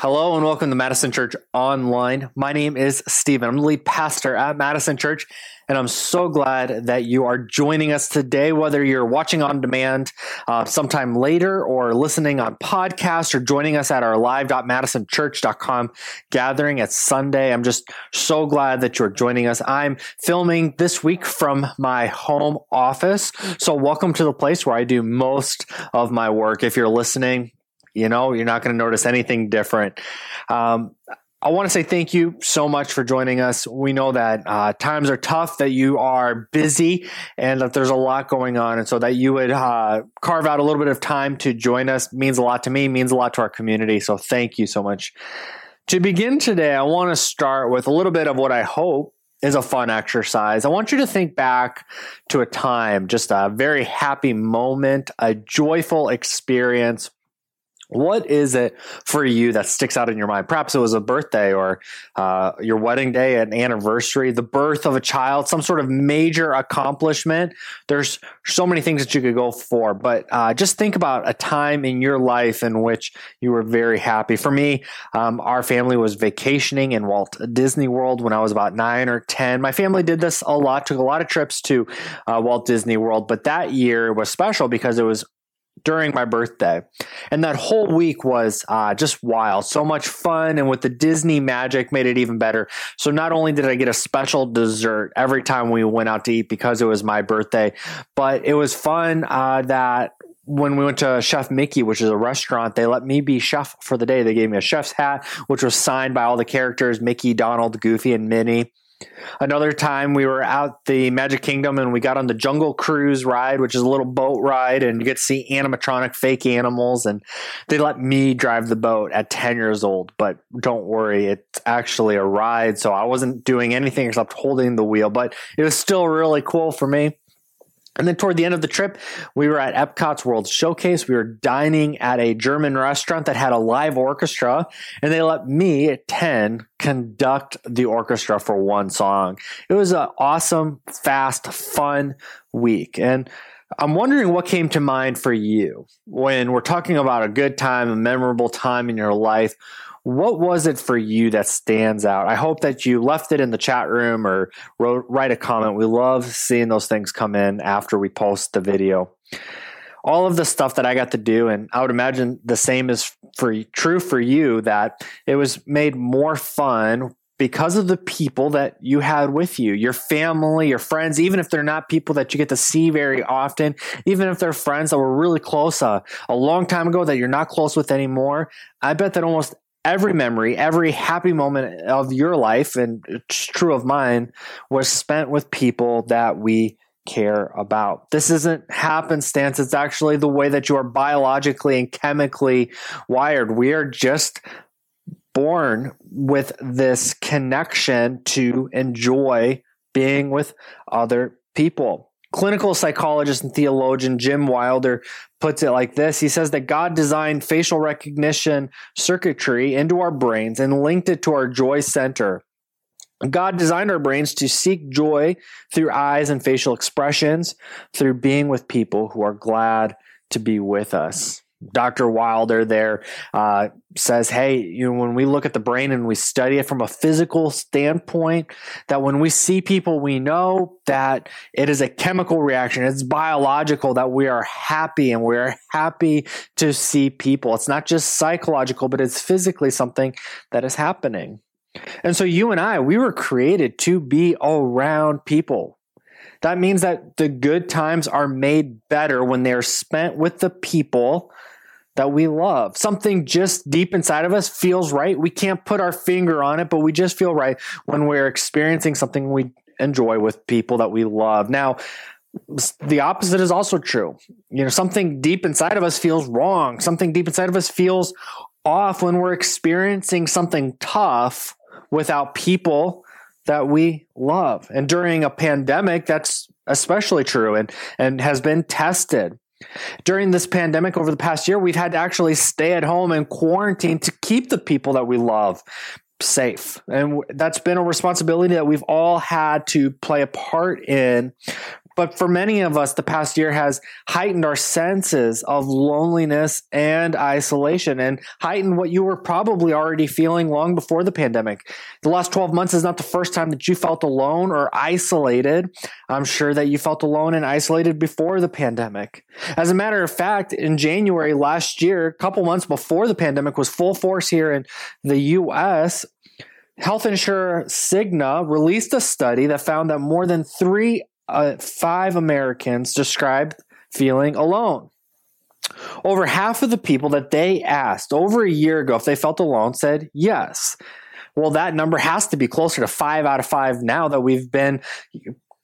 Hello and welcome to Madison Church Online. My name is Stephen. I'm the lead pastor at Madison Church, and I'm so glad that you are joining us today, whether you're watching on demand uh, sometime later or listening on podcast or joining us at our live.madisonchurch.com gathering at Sunday. I'm just so glad that you're joining us. I'm filming this week from my home office. So welcome to the place where I do most of my work. If you're listening, you know, you're not going to notice anything different. Um, I want to say thank you so much for joining us. We know that uh, times are tough, that you are busy, and that there's a lot going on. And so that you would uh, carve out a little bit of time to join us means a lot to me, means a lot to our community. So thank you so much. To begin today, I want to start with a little bit of what I hope is a fun exercise. I want you to think back to a time, just a very happy moment, a joyful experience what is it for you that sticks out in your mind? Perhaps it was a birthday or uh, your wedding day, an anniversary, the birth of a child, some sort of major accomplishment. There's so many things that you could go for, but uh, just think about a time in your life in which you were very happy. For me, um, our family was vacationing in Walt Disney World when I was about nine or 10. My family did this a lot, took a lot of trips to uh, Walt Disney World, but that year was special because it was during my birthday. And that whole week was uh, just wild. So much fun. And with the Disney magic, made it even better. So not only did I get a special dessert every time we went out to eat because it was my birthday, but it was fun uh, that when we went to Chef Mickey, which is a restaurant, they let me be chef for the day. They gave me a chef's hat, which was signed by all the characters Mickey, Donald, Goofy, and Minnie. Another time we were out the Magic Kingdom and we got on the Jungle Cruise ride, which is a little boat ride, and you get to see animatronic fake animals. And they let me drive the boat at 10 years old. But don't worry, it's actually a ride. So I wasn't doing anything except holding the wheel, but it was still really cool for me. And then toward the end of the trip, we were at Epcot's World Showcase. We were dining at a German restaurant that had a live orchestra, and they let me at 10 conduct the orchestra for one song. It was an awesome, fast, fun week. And I'm wondering what came to mind for you when we're talking about a good time, a memorable time in your life. What was it for you that stands out? I hope that you left it in the chat room or wrote, write a comment. We love seeing those things come in after we post the video. All of the stuff that I got to do, and I would imagine the same is for true for you. That it was made more fun because of the people that you had with you, your family, your friends, even if they're not people that you get to see very often, even if they're friends that were really close uh, a long time ago that you're not close with anymore. I bet that almost every memory, every happy moment of your life, and it's true of mine, was spent with people that we care about. This isn't happenstance. It's actually the way that you are biologically and chemically wired. We are just born with this connection to enjoy being with other people. Clinical psychologist and theologian Jim Wilder puts it like this He says that God designed facial recognition circuitry into our brains and linked it to our joy center. God designed our brains to seek joy through eyes and facial expressions, through being with people who are glad to be with us. Dr. Wilder there uh, says, hey, you know, when we look at the brain and we study it from a physical standpoint, that when we see people, we know that it is a chemical reaction. It's biological that we are happy and we're happy to see people. It's not just psychological, but it's physically something that is happening. And so you and I, we were created to be around people. That means that the good times are made better when they are spent with the people that we love. Something just deep inside of us feels right. We can't put our finger on it, but we just feel right when we're experiencing something we enjoy with people that we love. Now, the opposite is also true. You know, something deep inside of us feels wrong. Something deep inside of us feels off when we're experiencing something tough without people that we love. And during a pandemic, that's especially true and, and has been tested. During this pandemic over the past year, we've had to actually stay at home and quarantine to keep the people that we love safe. And that's been a responsibility that we've all had to play a part in But for many of us, the past year has heightened our senses of loneliness and isolation and heightened what you were probably already feeling long before the pandemic. The last 12 months is not the first time that you felt alone or isolated. I'm sure that you felt alone and isolated before the pandemic. As a matter of fact, in January last year, a couple months before the pandemic was full force here in the US, health insurer Cigna released a study that found that more than three, uh, five Americans described feeling alone. Over half of the people that they asked over a year ago if they felt alone said yes. Well, that number has to be closer to five out of five now that we've been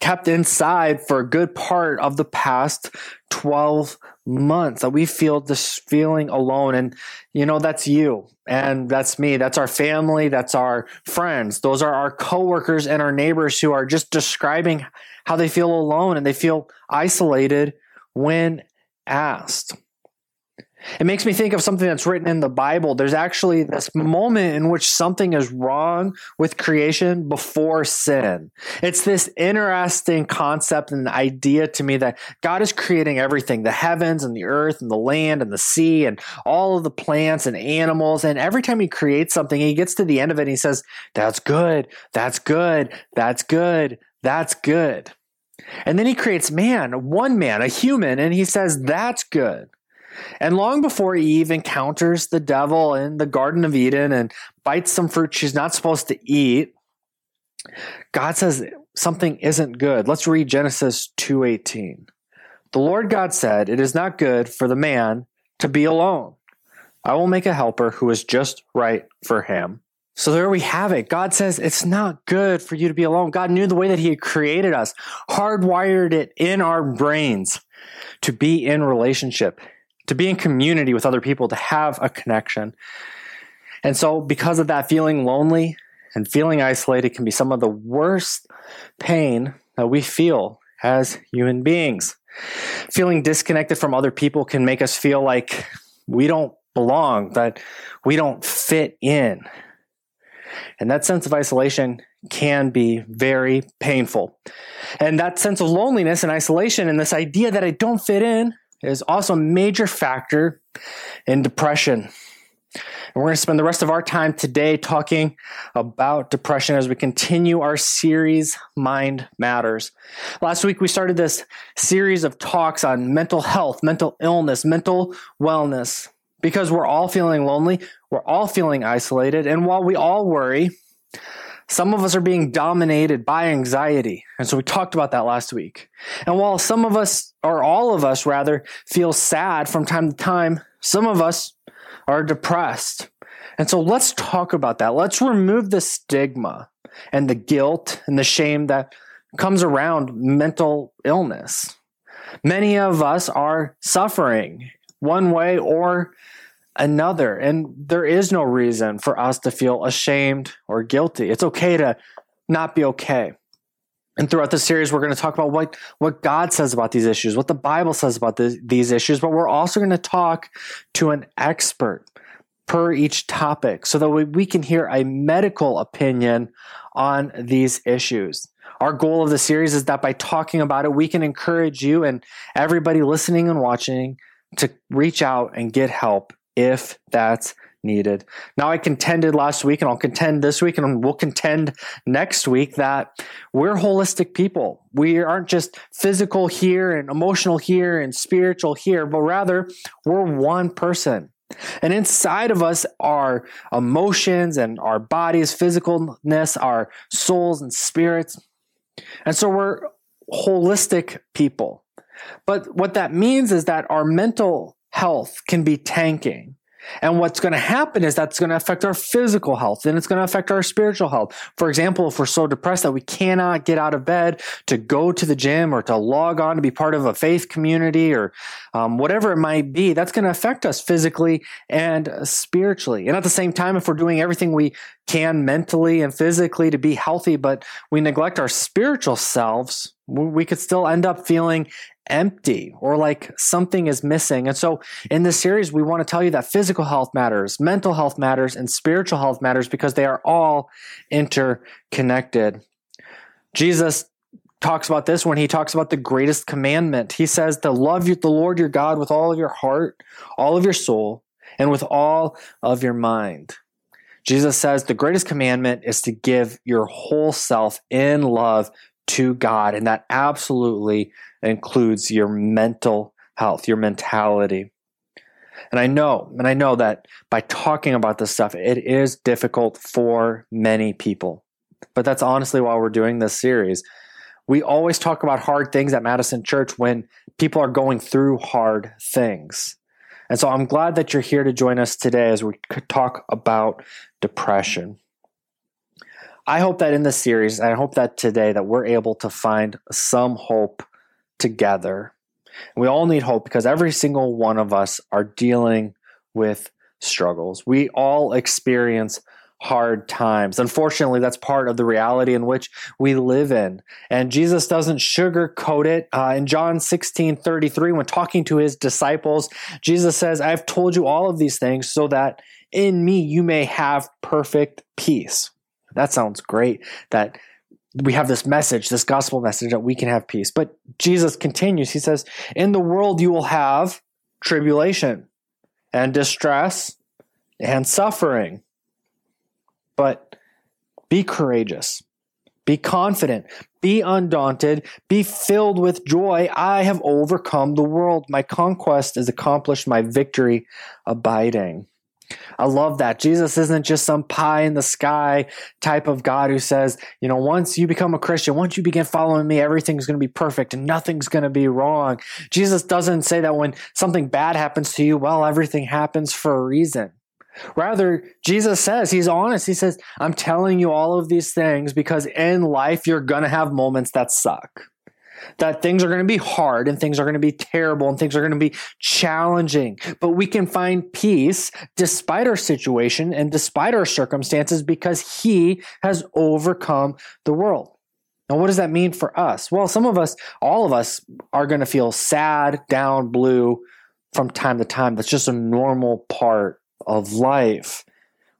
kept inside for a good part of the past 12 months that we feel this feeling alone and you know that's you and that's me that's our family that's our friends those are our coworkers and our neighbors who are just describing how they feel alone and they feel isolated when asked it makes me think of something that's written in the Bible. There's actually this moment in which something is wrong with creation before sin. It's this interesting concept and idea to me that God is creating everything the heavens and the earth and the land and the sea and all of the plants and animals. And every time he creates something, he gets to the end of it and he says, That's good. That's good. That's good. That's good. And then he creates man, one man, a human, and he says, That's good. And long before Eve encounters the devil in the Garden of Eden and bites some fruit she's not supposed to eat, God says something isn't good. Let's read Genesis 2:18. The Lord God said, "It is not good for the man to be alone. I will make a helper who is just right for him." So there we have it. God says it's not good for you to be alone. God knew the way that He had created us, hardwired it in our brains to be in relationship to be in community with other people, to have a connection. And so, because of that, feeling lonely and feeling isolated can be some of the worst pain that we feel as human beings. Feeling disconnected from other people can make us feel like we don't belong, that we don't fit in. And that sense of isolation can be very painful. And that sense of loneliness and isolation and this idea that I don't fit in is also a major factor in depression. And we're going to spend the rest of our time today talking about depression as we continue our series, Mind Matters. Last week, we started this series of talks on mental health, mental illness, mental wellness, because we're all feeling lonely, we're all feeling isolated, and while we all worry, some of us are being dominated by anxiety. And so we talked about that last week. And while some of us, or all of us rather, feel sad from time to time, some of us are depressed. And so let's talk about that. Let's remove the stigma and the guilt and the shame that comes around mental illness. Many of us are suffering one way or another. And there is no reason for us to feel ashamed or guilty. It's okay to not be okay. And throughout the series, we're going to talk about what, what God says about these issues, what the Bible says about this, these issues, but we're also going to talk to an expert per each topic so that we, we can hear a medical opinion on these issues. Our goal of the series is that by talking about it, we can encourage you and everybody listening and watching to reach out and get help if that's needed. Now, I contended last week and I'll contend this week and we'll contend next week that we're holistic people. We aren't just physical here and emotional here and spiritual here, but rather we're one person. And inside of us are emotions and our bodies, physicalness, our souls and spirits. And so we're holistic people. But what that means is that our mental health can be tanking. And what's going to happen is that's going to affect our physical health and it's going to affect our spiritual health. For example, if we're so depressed that we cannot get out of bed to go to the gym or to log on to be part of a faith community or um, whatever it might be, that's going to affect us physically and spiritually. And at the same time, if we're doing everything we can mentally and physically to be healthy, but we neglect our spiritual selves, we could still end up feeling empty or like something is missing. And so in this series, we want to tell you that physical health matters, mental health matters, and spiritual health matters because they are all interconnected. Jesus talks about this when he talks about the greatest commandment. He says to love the Lord your God with all of your heart, all of your soul, and with all of your mind. Jesus says the greatest commandment is to give your whole self in love to God, and that absolutely includes your mental health, your mentality. And I know, and I know that by talking about this stuff, it is difficult for many people. But that's honestly why we're doing this series. We always talk about hard things at Madison Church when people are going through hard things. And so I'm glad that you're here to join us today as we talk about depression. I hope that in this series, I hope that today that we're able to find some hope together. We all need hope because every single one of us are dealing with struggles. We all experience hard times. Unfortunately, that's part of the reality in which we live in. And Jesus doesn't sugarcoat it. Uh, in John 16 33, when talking to his disciples, Jesus says, I've told you all of these things so that in me you may have perfect peace. That sounds great. That we have this message, this gospel message that we can have peace. But Jesus continues. He says, In the world you will have tribulation and distress and suffering but be courageous, be confident, be undaunted, be filled with joy. I have overcome the world. My conquest is accomplished, my victory abiding. I love that. Jesus isn't just some pie in the sky type of God who says, you know, once you become a Christian, once you begin following me, everything's going to be perfect and nothing's going to be wrong. Jesus doesn't say that when something bad happens to you, well, everything happens for a reason. Rather, Jesus says, He's honest. He says, I'm telling you all of these things because in life you're going to have moments that suck. That things are going to be hard and things are going to be terrible and things are going to be challenging. But we can find peace despite our situation and despite our circumstances because He has overcome the world. Now, what does that mean for us? Well, some of us, all of us, are going to feel sad, down, blue from time to time. That's just a normal part of life.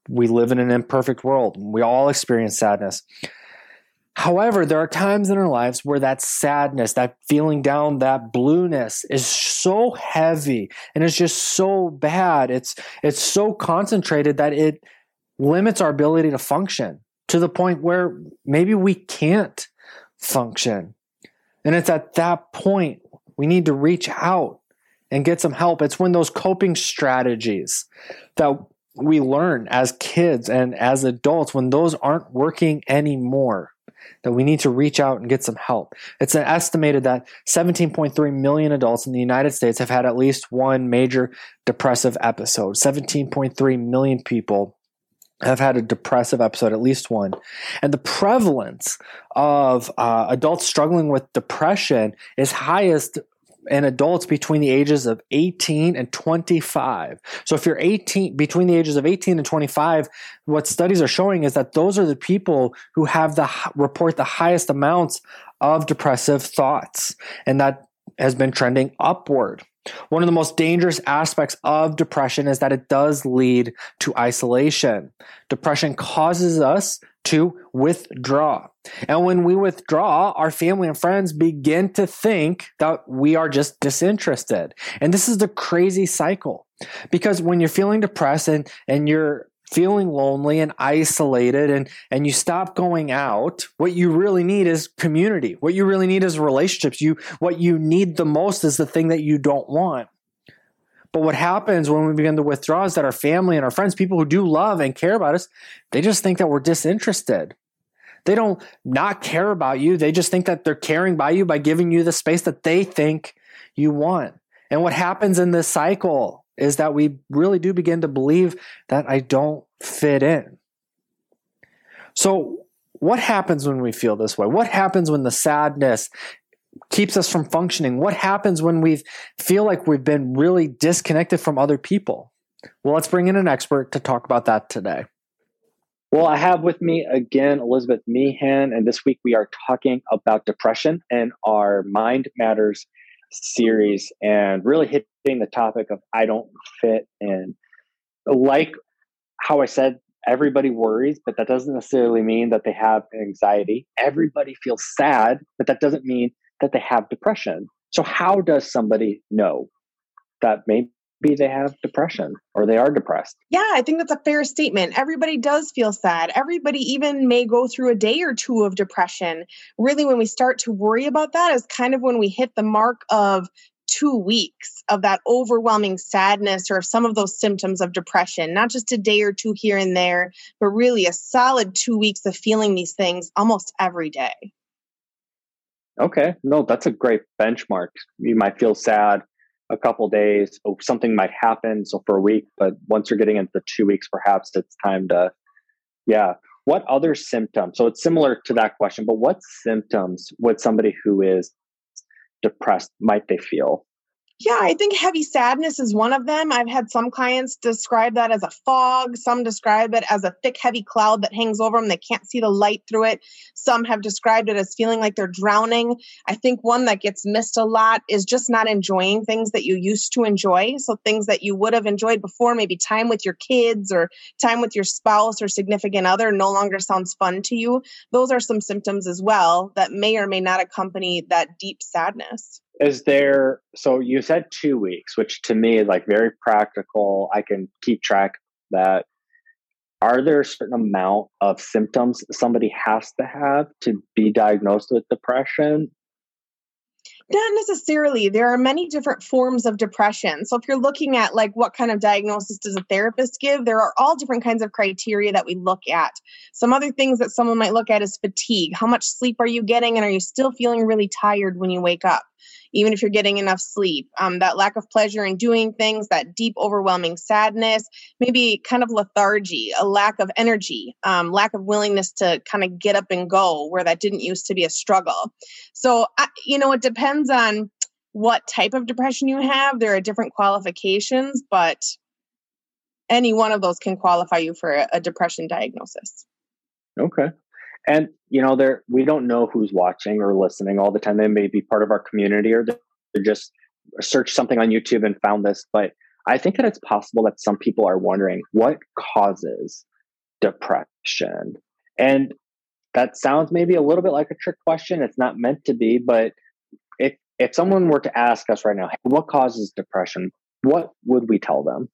We live in an imperfect world. We all experience sadness. However, there are times in our lives where that sadness, that feeling down, that blueness is so heavy and it's just so bad. It's it's so concentrated that it limits our ability to function to the point where maybe we can't function. And it's at that point we need to reach out and get some help. It's when those coping strategies that we learn as kids and as adults, when those aren't working anymore, that we need to reach out and get some help. It's estimated that 17.3 million adults in the United States have had at least one major depressive episode. 17.3 million people have had a depressive episode, at least one. And the prevalence of uh, adults struggling with depression is highest and adults between the ages of 18 and 25. So if you're 18 between the ages of 18 and 25, what studies are showing is that those are the people who have the report the highest amounts of depressive thoughts and that has been trending upward. One of the most dangerous aspects of depression is that it does lead to isolation. Depression causes us to withdraw. And when we withdraw, our family and friends begin to think that we are just disinterested. And this is the crazy cycle. Because when you're feeling depressed and, and you're feeling lonely and isolated and, and you stop going out, what you really need is community. What you really need is relationships. You what you need the most is the thing that you don't want. But what happens when we begin to withdraw is that our family and our friends, people who do love and care about us, they just think that we're disinterested. They don't not care about you. They just think that they're caring by you by giving you the space that they think you want. And what happens in this cycle is that we really do begin to believe that I don't fit in. So, what happens when we feel this way? What happens when the sadness keeps us from functioning? What happens when we feel like we've been really disconnected from other people? Well, let's bring in an expert to talk about that today. Well, I have with me again Elizabeth Meehan, and this week we are talking about depression and our Mind Matters series and really hitting the topic of I don't fit in. Like how I said everybody worries, but that doesn't necessarily mean that they have anxiety. Everybody feels sad, but that doesn't mean that they have depression. So, how does somebody know that maybe they have depression or they are depressed? Yeah, I think that's a fair statement. Everybody does feel sad. Everybody even may go through a day or two of depression. Really, when we start to worry about that, is kind of when we hit the mark of two weeks of that overwhelming sadness or some of those symptoms of depression, not just a day or two here and there, but really a solid two weeks of feeling these things almost every day. Okay, no, that's a great benchmark. You might feel sad a couple days, or something might happen. So for a week, but once you're getting into two weeks, perhaps it's time to, yeah. What other symptoms? So it's similar to that question, but what symptoms would somebody who is depressed might they feel? Yeah, I think heavy sadness is one of them. I've had some clients describe that as a fog. Some describe it as a thick, heavy cloud that hangs over them. They can't see the light through it. Some have described it as feeling like they're drowning. I think one that gets missed a lot is just not enjoying things that you used to enjoy. So, things that you would have enjoyed before, maybe time with your kids or time with your spouse or significant other, no longer sounds fun to you. Those are some symptoms as well that may or may not accompany that deep sadness is there so you said two weeks which to me is like very practical i can keep track that are there a certain amount of symptoms somebody has to have to be diagnosed with depression not necessarily. There are many different forms of depression. So if you're looking at like what kind of diagnosis does a therapist give, there are all different kinds of criteria that we look at. Some other things that someone might look at is fatigue. How much sleep are you getting and are you still feeling really tired when you wake up? Even if you're getting enough sleep. Um, that lack of pleasure in doing things, that deep, overwhelming sadness, maybe kind of lethargy, a lack of energy, um, lack of willingness to kind of get up and go where that didn't used to be a struggle. So, I, you know, it depends on what type of depression you have. There are different qualifications, but any one of those can qualify you for a, a depression diagnosis. Okay. And you know, there we don't know who's watching or listening all the time. They may be part of our community or they're just search something on YouTube and found this. But I think that it's possible that some people are wondering what causes depression. And that sounds maybe a little bit like a trick question. It's not meant to be, but if if someone were to ask us right now, hey, what causes depression? What would we tell them?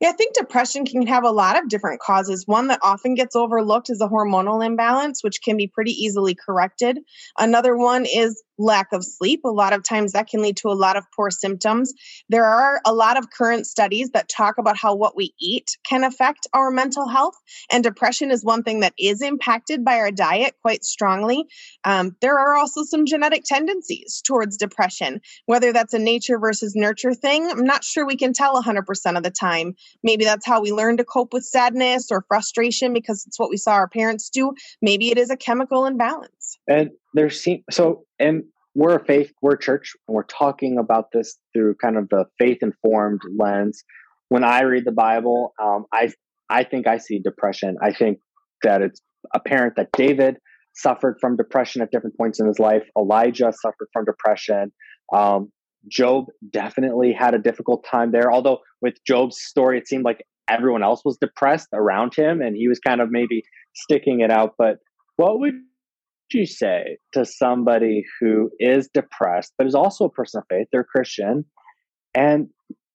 Yeah, I think depression can have a lot of different causes. One that often gets overlooked is a hormonal imbalance, which can be pretty easily corrected. Another one is lack of sleep. A lot of times that can lead to a lot of poor symptoms. There are a lot of current studies that talk about how what we eat can affect our mental health, and depression is one thing that is impacted by our diet quite strongly. Um, there are also some genetic tendencies towards depression, whether that's a nature versus nurture thing. I'm not sure we can tell 100% of the time. Maybe that's how we learn to cope with sadness or frustration because it's what we saw our parents do. Maybe it is a chemical imbalance. And there seem so and we're a faith we're a church and we're talking about this through kind of the faith informed lens. When i read the bible um, i i think i see depression. I think that it's apparent that david suffered from depression at different points in his life. Elijah suffered from depression. Um, job definitely had a difficult time there although with job's story it seemed like everyone else was depressed around him and he was kind of maybe sticking it out but what would you say to somebody who is depressed, but is also a person of faith? They're Christian, and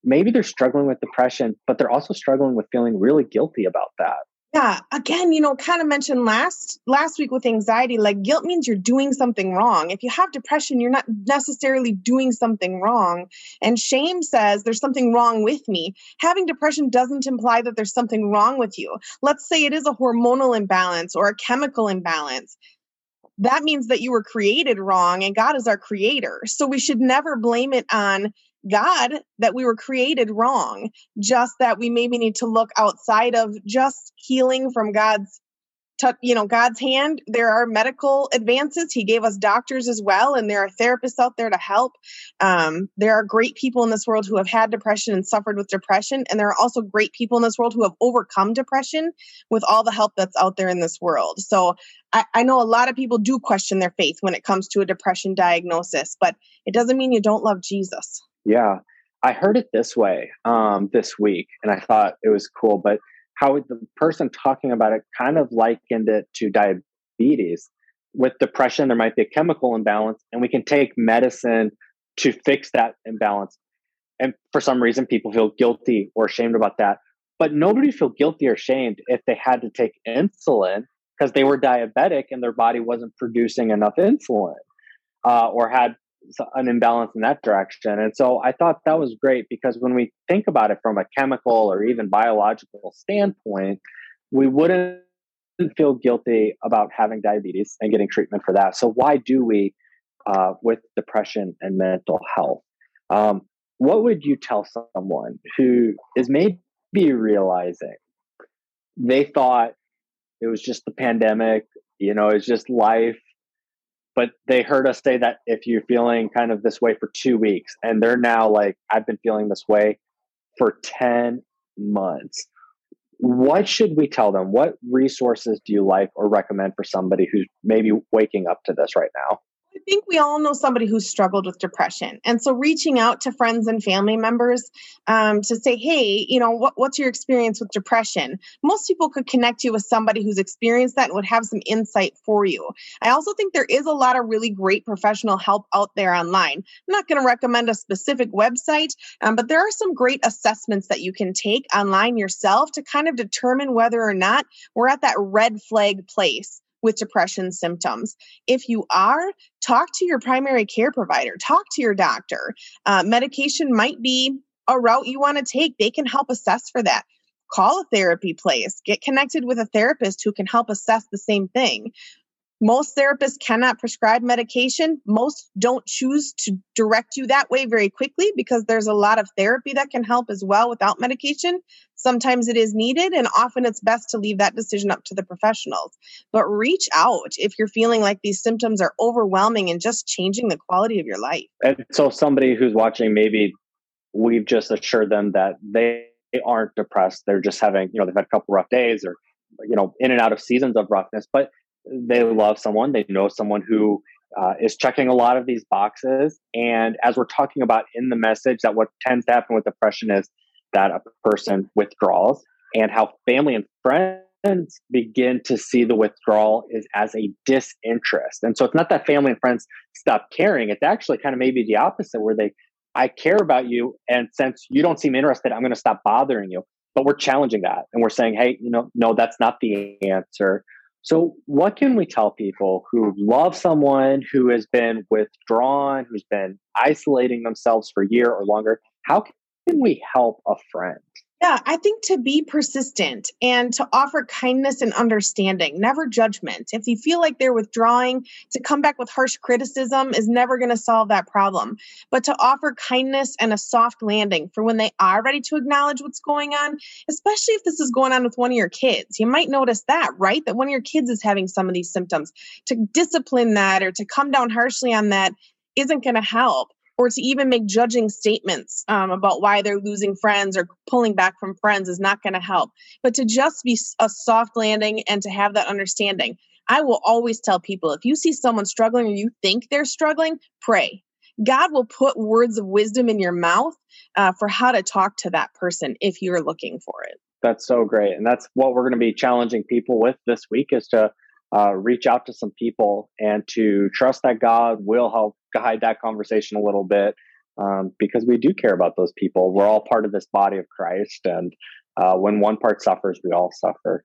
maybe they're struggling with depression, but they're also struggling with feeling really guilty about that. Yeah, again, you know, kind of mentioned last last week with anxiety, like guilt means you're doing something wrong. If you have depression, you're not necessarily doing something wrong. And shame says there's something wrong with me. Having depression doesn't imply that there's something wrong with you. Let's say it is a hormonal imbalance or a chemical imbalance that means that you were created wrong and God is our creator. So we should never blame it on God that we were created wrong, just that we maybe need to look outside of just healing from God's you know god's hand. There are medical advances. He gave us doctors as well and there are therapists out there to help. Um, there are great people in this world who have had depression and suffered with depression and there are also great people in this world who have overcome depression with all the help that's out there in this world. So I, I know a lot of people do question their faith when it comes to a depression diagnosis but it doesn't mean you don't love jesus. Yeah. I heard it this way um, this week and i thought it was cool but how the person talking about it kind of likened it to diabetes. With depression, there might be a chemical imbalance, and we can take medicine to fix that imbalance. And for some reason, people feel guilty or ashamed about that. But nobody feel guilty or ashamed if they had to take insulin because they were diabetic and their body wasn't producing enough insulin uh, or had an imbalance in that direction. And so I thought that was great because when we think about it from a chemical or even biological standpoint, we wouldn't feel guilty about having diabetes and getting treatment for that. So why do we uh, with depression and mental health? Um, what would you tell someone who is maybe realizing they thought it was just the pandemic, you know, it's just life but they heard us say that if you're feeling kind of this way for two weeks and they're now like i've been feeling this way for 10 months. What should we tell them? What resources do you like or recommend for somebody who's maybe waking up to this right now I think we all know somebody who's struggled with depression. And so reaching out to friends and family members um, to say, hey, you know, what, what's your experience with depression? Most people could connect you with somebody who's experienced that and would have some insight for you. I also think there is a lot of really great professional help out there online. I'm not going to recommend a specific website, um, but there are some great assessments that you can take online yourself to kind of determine whether or not we're at that red flag place with depression symptoms. If you are, talk to your primary care provider, talk to your doctor. Uh, medication might be a route you want to take, they can help assess for that. Call a therapy place, get connected with a therapist who can help assess the same thing. Most therapists cannot prescribe medication. Most don't choose to direct you that way very quickly because there's a lot of therapy that can help as well without medication. Sometimes it is needed, and often it's best to leave that decision up to the professionals. But reach out if you're feeling like these symptoms are overwhelming and just changing the quality of your life. And so, somebody who's watching, maybe we've just assured them that they aren't depressed. They're just having, you know, they've had a couple rough days or, you know, in and out of seasons of roughness. But they love someone, they know someone who uh, is checking a lot of these boxes. And as we're talking about in the message, that what tends to happen with depression is that a person withdraws and how family and friends begin to see the withdrawal is as a disinterest. And so it's not that family and friends stop caring, it's actually kind of maybe the opposite, where they, I care about you. And since you don't seem interested, I'm going to stop bothering you. But we're challenging that and we're saying, hey, you know, no, that's not the answer. So, what can we tell people who love someone who has been withdrawn, who's been isolating themselves for a year or longer? How can we help a friend? Yeah, I think to be persistent and to offer kindness and understanding, never judgment. If you feel like they're withdrawing, to come back with harsh criticism is never going to solve that problem. But to offer kindness and a soft landing for when they are ready to acknowledge what's going on, especially if this is going on with one of your kids. You might notice that, right? That one of your kids is having some of these symptoms. To discipline that or to come down harshly on that isn't going to help or to even make judging statements um, about why they're losing friends or pulling back from friends is not going to help. But to just be a soft landing and to have that understanding. I will always tell people if you see someone struggling or you think they're struggling, pray. God will put words of wisdom in your mouth uh, for how to talk to that person if you're looking for it. That's so great. And that's what we're going to be challenging people with this week is to uh, reach out to some people and to trust that God will help guide that conversation a little bit um, because we do care about those people. We're all part of this body of Christ. And uh, when one part suffers, we all suffer.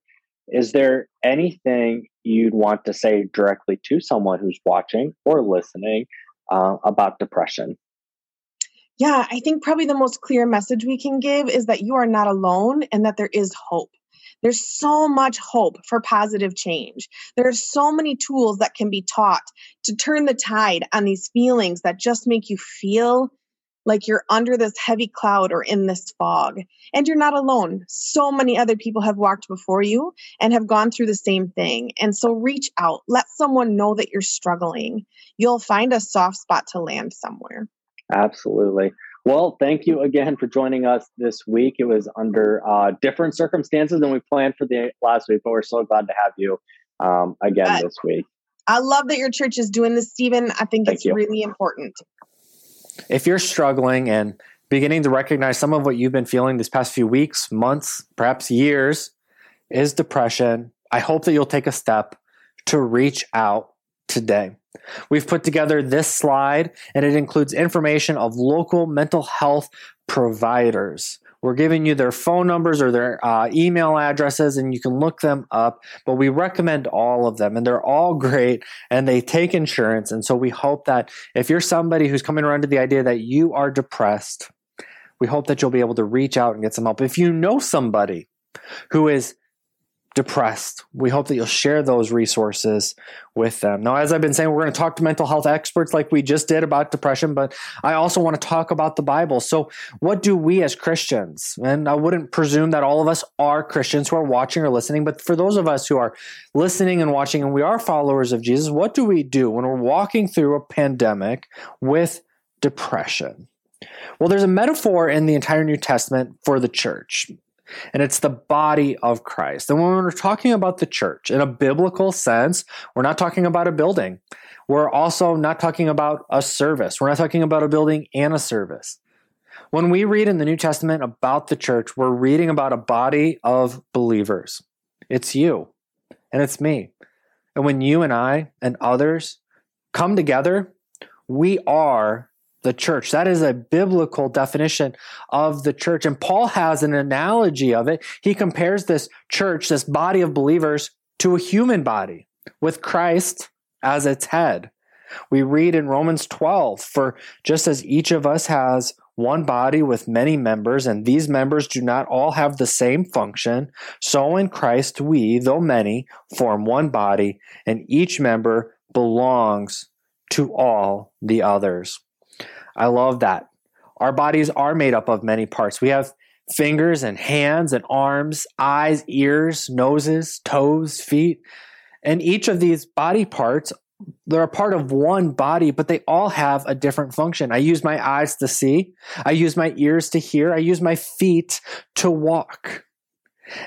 Is there anything you'd want to say directly to someone who's watching or listening uh, about depression? Yeah, I think probably the most clear message we can give is that you are not alone and that there is hope. There's so much hope for positive change. There are so many tools that can be taught to turn the tide on these feelings that just make you feel like you're under this heavy cloud or in this fog. And you're not alone. So many other people have walked before you and have gone through the same thing. And so reach out, let someone know that you're struggling. You'll find a soft spot to land somewhere. Absolutely. Well, thank you again for joining us this week. It was under uh, different circumstances than we planned for the last week, but we're so glad to have you um, again uh, this week. I love that your church is doing this, Stephen. I think thank it's you. really important. If you're struggling and beginning to recognize some of what you've been feeling these past few weeks, months, perhaps years, is depression, I hope that you'll take a step to reach out today. We've put together this slide and it includes information of local mental health providers. We're giving you their phone numbers or their uh, email addresses, and you can look them up. But we recommend all of them, and they're all great, and they take insurance. And so we hope that if you're somebody who's coming around to the idea that you are depressed, we hope that you'll be able to reach out and get some help. If you know somebody who is depressed. We hope that you'll share those resources with them. Now, as I've been saying, we're going to talk to mental health experts like we just did about depression, but I also want to talk about the Bible. So, what do we as Christians, and I wouldn't presume that all of us are Christians who are watching or listening, but for those of us who are listening and watching and we are followers of Jesus, what do we do when we're walking through a pandemic with depression? Well, there's a metaphor in the entire New Testament for the church and it's the body of Christ. And when we're talking about the church in a biblical sense, we're not talking about a building. We're also not talking about a service. We're not talking about a building and a service. When we read in the New Testament about the church, we're reading about a body of believers. It's you and it's me. And when you and I and others come together, we are the church. That is a biblical definition of the church. And Paul has an analogy of it. He compares this church, this body of believers, to a human body with Christ as its head. We read in Romans 12, for just as each of us has one body with many members, and these members do not all have the same function, so in Christ we, though many, form one body, and each member belongs to all the others. I love that. Our bodies are made up of many parts. We have fingers and hands and arms, eyes, ears, noses, toes, feet. And each of these body parts, they're a part of one body, but they all have a different function. I use my eyes to see. I use my ears to hear. I use my feet to walk.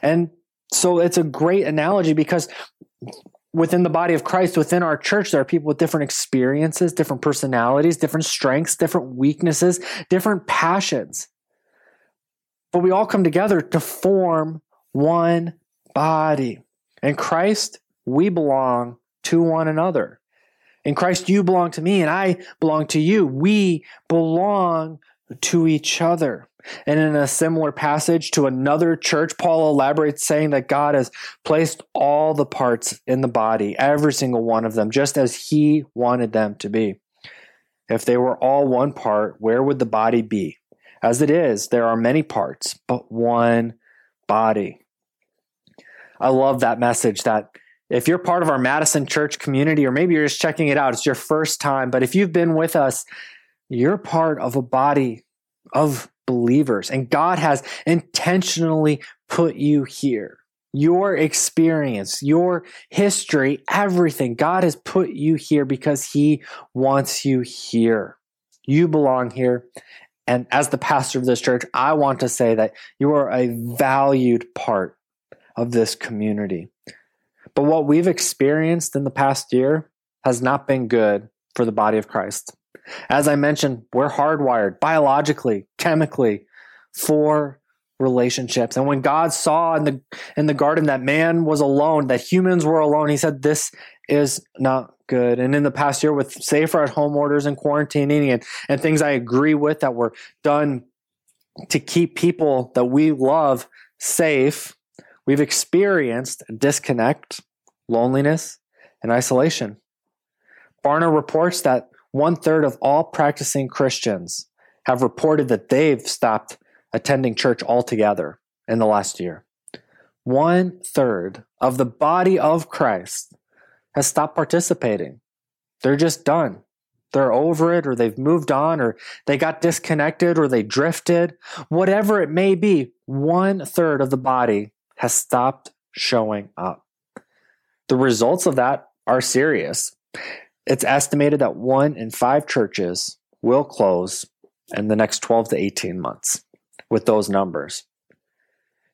And so it's a great analogy because within the body of Christ, within our church, there are people with different experiences, different personalities, different strengths, different weaknesses, different passions. But we all come together to form one body. In Christ, we belong to one another. In Christ, you belong to me and I belong to you. We belong to each other. And in a similar passage to another church, Paul elaborates saying that God has placed all the parts in the body, every single one of them, just as he wanted them to be. If they were all one part, where would the body be? As it is, there are many parts, but one body. I love that message that if you're part of our Madison church community, or maybe you're just checking it out, it's your first time, but if you've been with us, you're part of a body of believers, and God has intentionally put you here. Your experience, your history, everything. God has put you here because He wants you here. You belong here. And as the pastor of this church, I want to say that you are a valued part of this community. But what we've experienced in the past year has not been good for the body of Christ. As I mentioned, we're hardwired biologically, chemically for relationships. And when God saw in the in the garden that man was alone, that humans were alone, he said this is not good. And in the past year with safer at home orders and quarantining and, and things I agree with that were done to keep people that we love safe, we've experienced disconnect, loneliness, and isolation. Barna reports that one third of all practicing Christians have reported that they've stopped attending church altogether in the last year. One third of the body of Christ has stopped participating. They're just done. They're over it, or they've moved on, or they got disconnected, or they drifted. Whatever it may be, one third of the body has stopped showing up. The results of that are serious. It's estimated that one in five churches will close in the next 12 to 18 months with those numbers.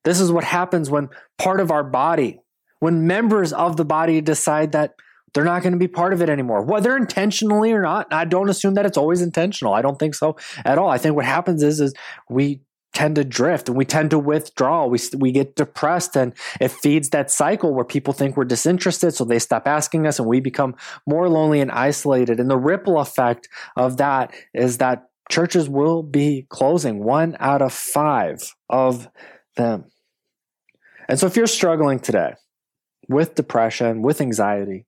This is what happens when part of our body, when members of the body decide that they're not going to be part of it anymore, whether intentionally or not. I don't assume that it's always intentional. I don't think so at all. I think what happens is, is we tend to drift and we tend to withdraw. We, we get depressed and it feeds that cycle where people think we're disinterested. So they stop asking us and we become more lonely and isolated. And the ripple effect of that is that churches will be closing one out of five of them. And so if you're struggling today with depression, with anxiety,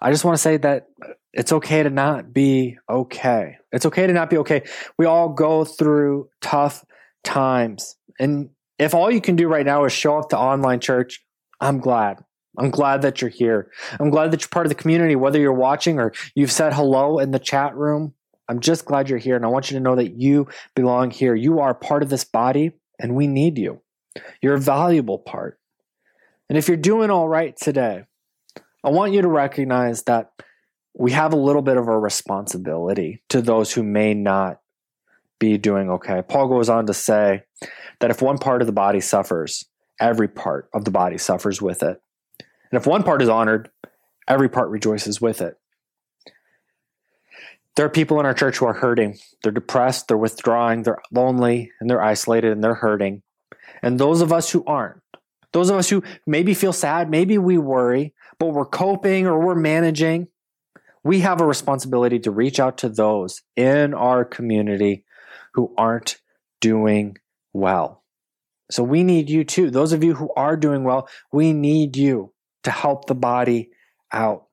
I just want to say that it's okay to not be okay. It's okay to not be okay. We all go through tough times. And if all you can do right now is show up to online church, I'm glad. I'm glad that you're here. I'm glad that you're part of the community, whether you're watching or you've said hello in the chat room. I'm just glad you're here. And I want you to know that you belong here. You are part of this body, and we need you. You're a valuable part. And if you're doing all right today, I want you to recognize that we have a little bit of a responsibility to those who may not be doing okay. Paul goes on to say that if one part of the body suffers, every part of the body suffers with it. And if one part is honored, every part rejoices with it. There are people in our church who are hurting. They're depressed, they're withdrawing, they're lonely, and they're isolated, and they're hurting. And those of us who aren't, those of us who maybe feel sad, maybe we worry, but we're coping or we're managing, we have a responsibility to reach out to those in our community who aren't doing well. So we need you too. Those of you who are doing well, we need you to help the body out.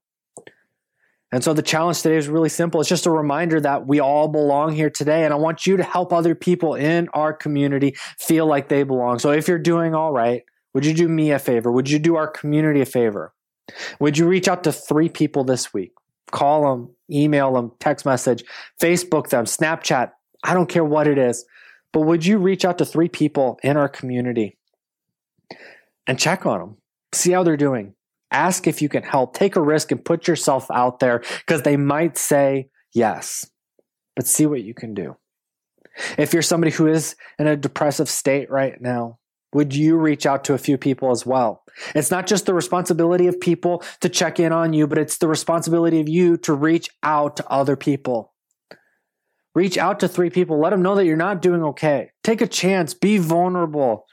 And so the challenge today is really simple. It's just a reminder that we all belong here today. And I want you to help other people in our community feel like they belong. So if you're doing all right, would you do me a favor? Would you do our community a favor? Would you reach out to three people this week? Call them, email them, text message, Facebook them, Snapchat, I don't care what it is. But would you reach out to three people in our community and check on them? See how they're doing. Ask if you can help. Take a risk and put yourself out there because they might say yes, but see what you can do. If you're somebody who is in a depressive state right now, would you reach out to a few people as well? It's not just the responsibility of people to check in on you, but it's the responsibility of you to reach out to other people. Reach out to three people. Let them know that you're not doing okay. Take a chance. Be vulnerable.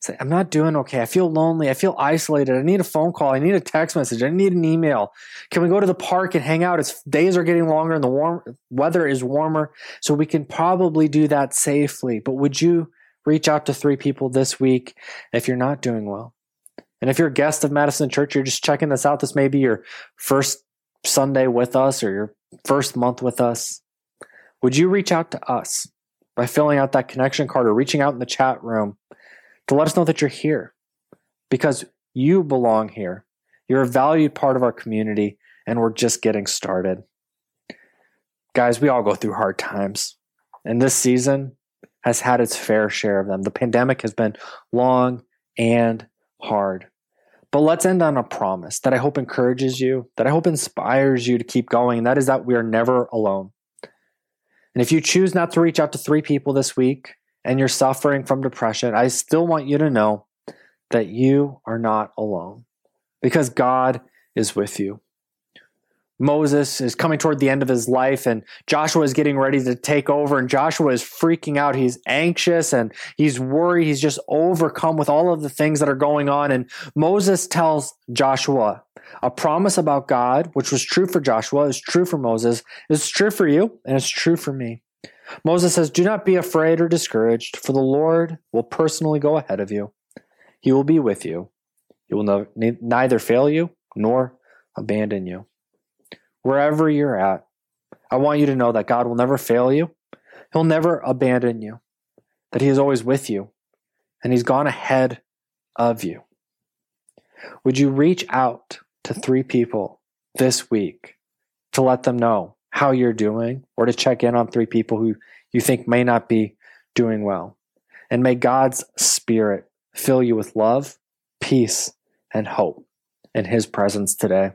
Say, I'm not doing okay. I feel lonely. I feel isolated. I need a phone call. I need a text message. I need an email. Can we go to the park and hang out? It's days are getting longer and the warm weather is warmer. So we can probably do that safely. But would you reach out to three people this week if you're not doing well? And if you're a guest of Madison Church, you're just checking this out. This may be your first Sunday with us or your first month with us. Would you reach out to us by filling out that connection card or reaching out in the chat room to let us know that you're here? Because you belong here. You're a valued part of our community, and we're just getting started. Guys, we all go through hard times, and this season has had its fair share of them. The pandemic has been long and hard. But let's end on a promise that I hope encourages you, that I hope inspires you to keep going, and that is that we are never alone. And if you choose not to reach out to three people this week and you're suffering from depression, I still want you to know that you are not alone because God is with you. Moses is coming toward the end of his life and Joshua is getting ready to take over and Joshua is freaking out. He's anxious and he's worried. He's just overcome with all of the things that are going on. And Moses tells Joshua a promise about God, which was true for Joshua, is true for Moses, is true for you, and it's true for me. Moses says, Do not be afraid or discouraged, for the Lord will personally go ahead of you. He will be with you. He will neither fail you nor abandon you wherever you're at, I want you to know that God will never fail you. He'll never abandon you, that He is always with you, and He's gone ahead of you. Would you reach out to three people this week to let them know how you're doing or to check in on three people who you think may not be doing well? And may God's Spirit fill you with love, peace, and hope in His presence today.